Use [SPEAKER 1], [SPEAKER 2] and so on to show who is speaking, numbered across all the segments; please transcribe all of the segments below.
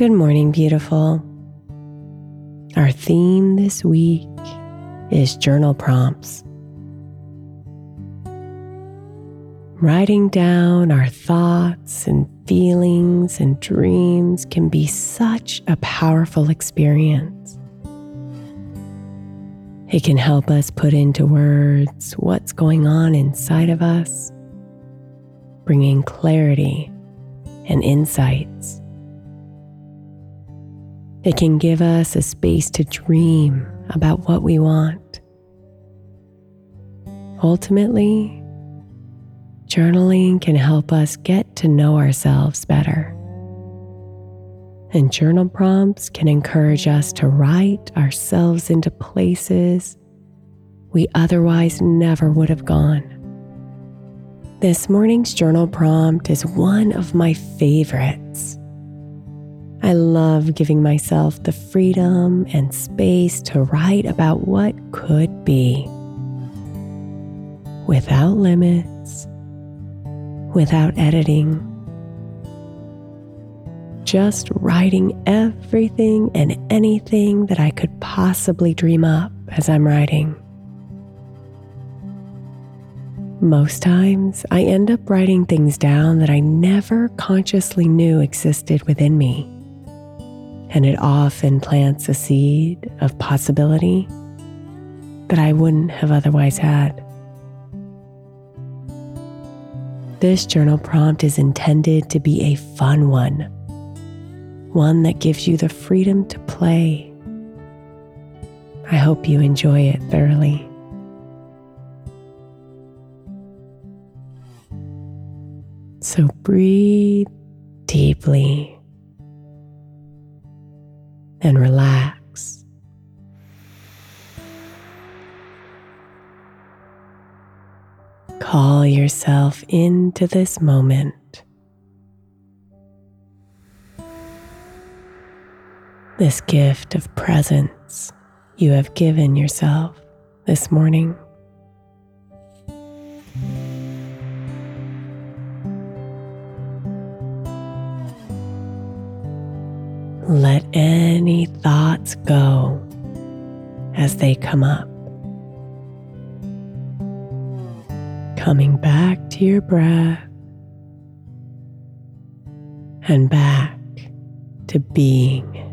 [SPEAKER 1] Good morning, beautiful. Our theme this week is journal prompts. Writing down our thoughts and feelings and dreams can be such a powerful experience. It can help us put into words what's going on inside of us, bringing clarity and insights. It can give us a space to dream about what we want. Ultimately, journaling can help us get to know ourselves better. And journal prompts can encourage us to write ourselves into places we otherwise never would have gone. This morning's journal prompt is one of my favorites. I love giving myself the freedom and space to write about what could be without limits, without editing. Just writing everything and anything that I could possibly dream up as I'm writing. Most times, I end up writing things down that I never consciously knew existed within me and it often plants a seed of possibility that I wouldn't have otherwise had. This journal prompt is intended to be a fun one, one that gives you the freedom to play. I hope you enjoy it thoroughly. So breathe deeply and relax. Call yourself into this moment. This gift of presence you have given yourself this morning. Let any thoughts go as they come up. Coming back to your breath and back to being.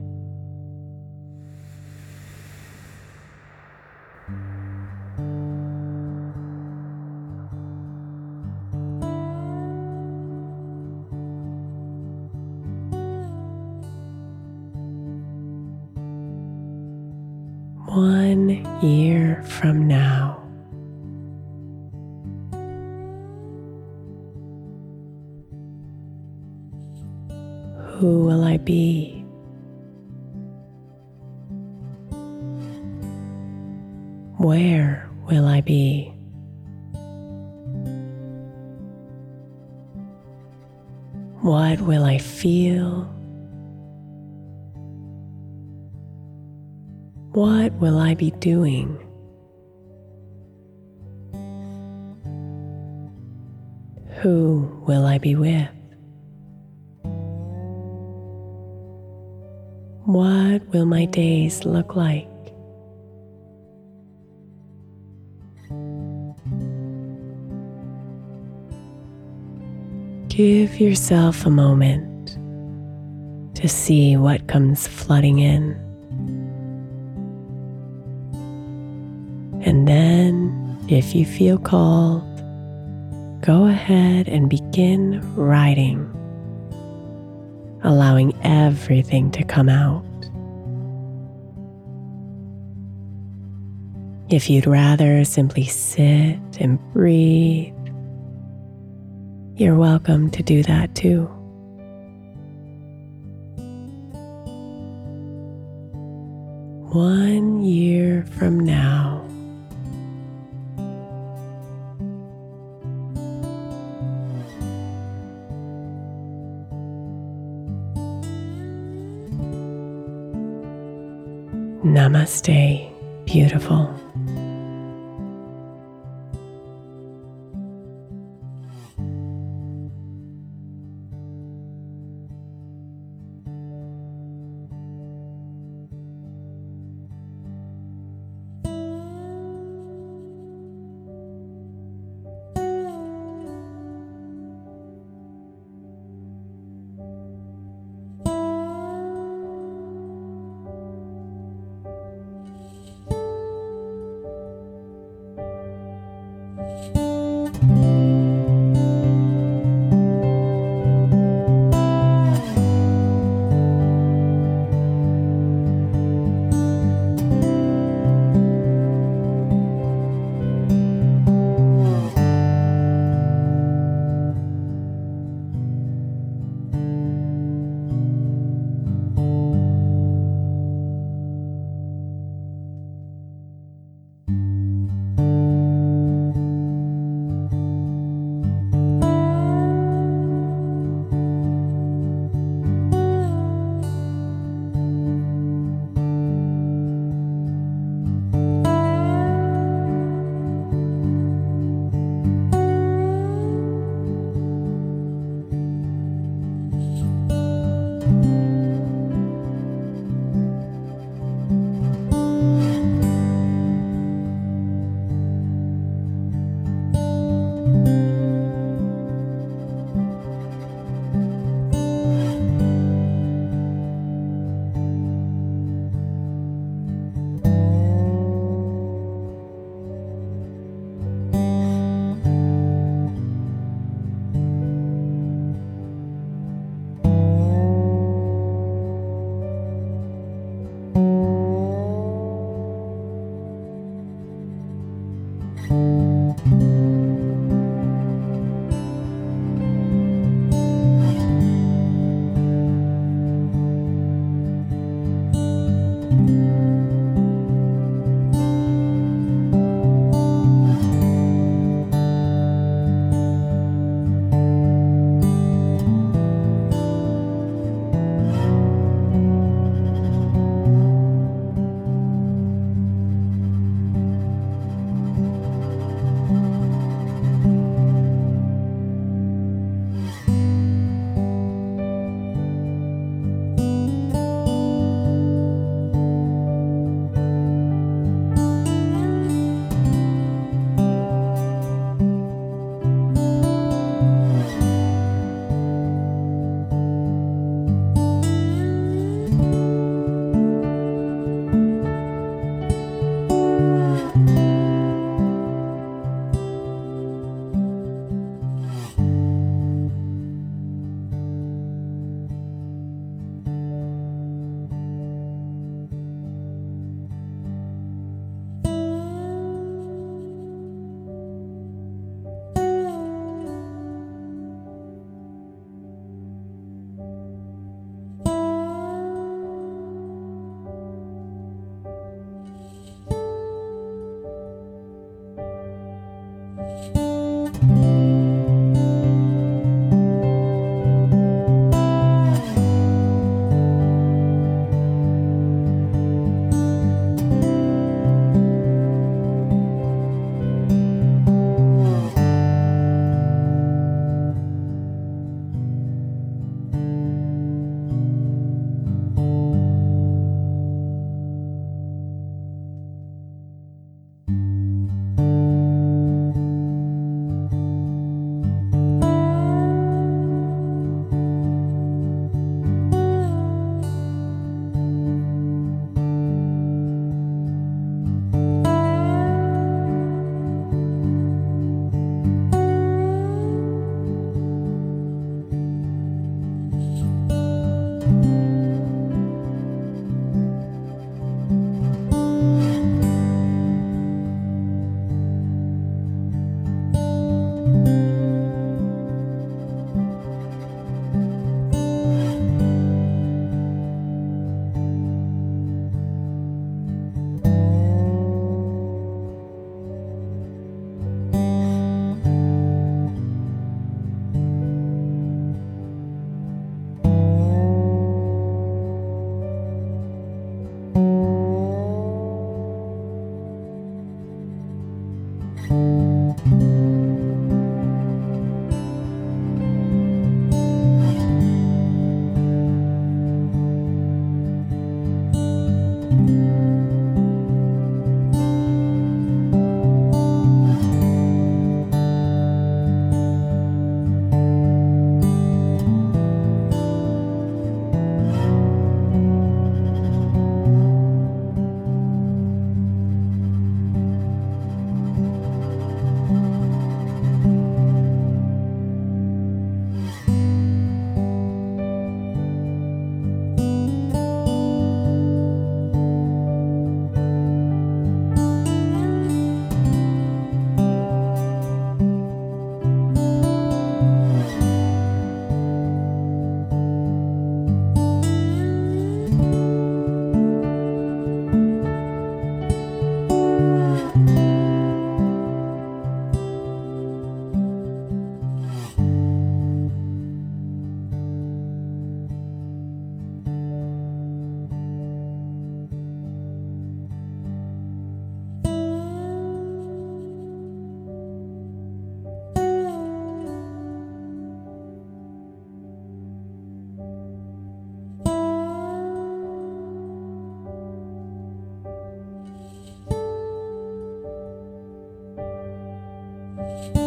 [SPEAKER 1] From now. Who will I be? Where will I be? What will I feel? What will I be doing? Who will I be with? What will my days look like? Give yourself a moment to see what comes flooding in. And then, if you feel called, go ahead and begin writing, allowing everything to come out. If you'd rather simply sit and breathe, you're welcome to do that too. One year from now, Namaste, beautiful. you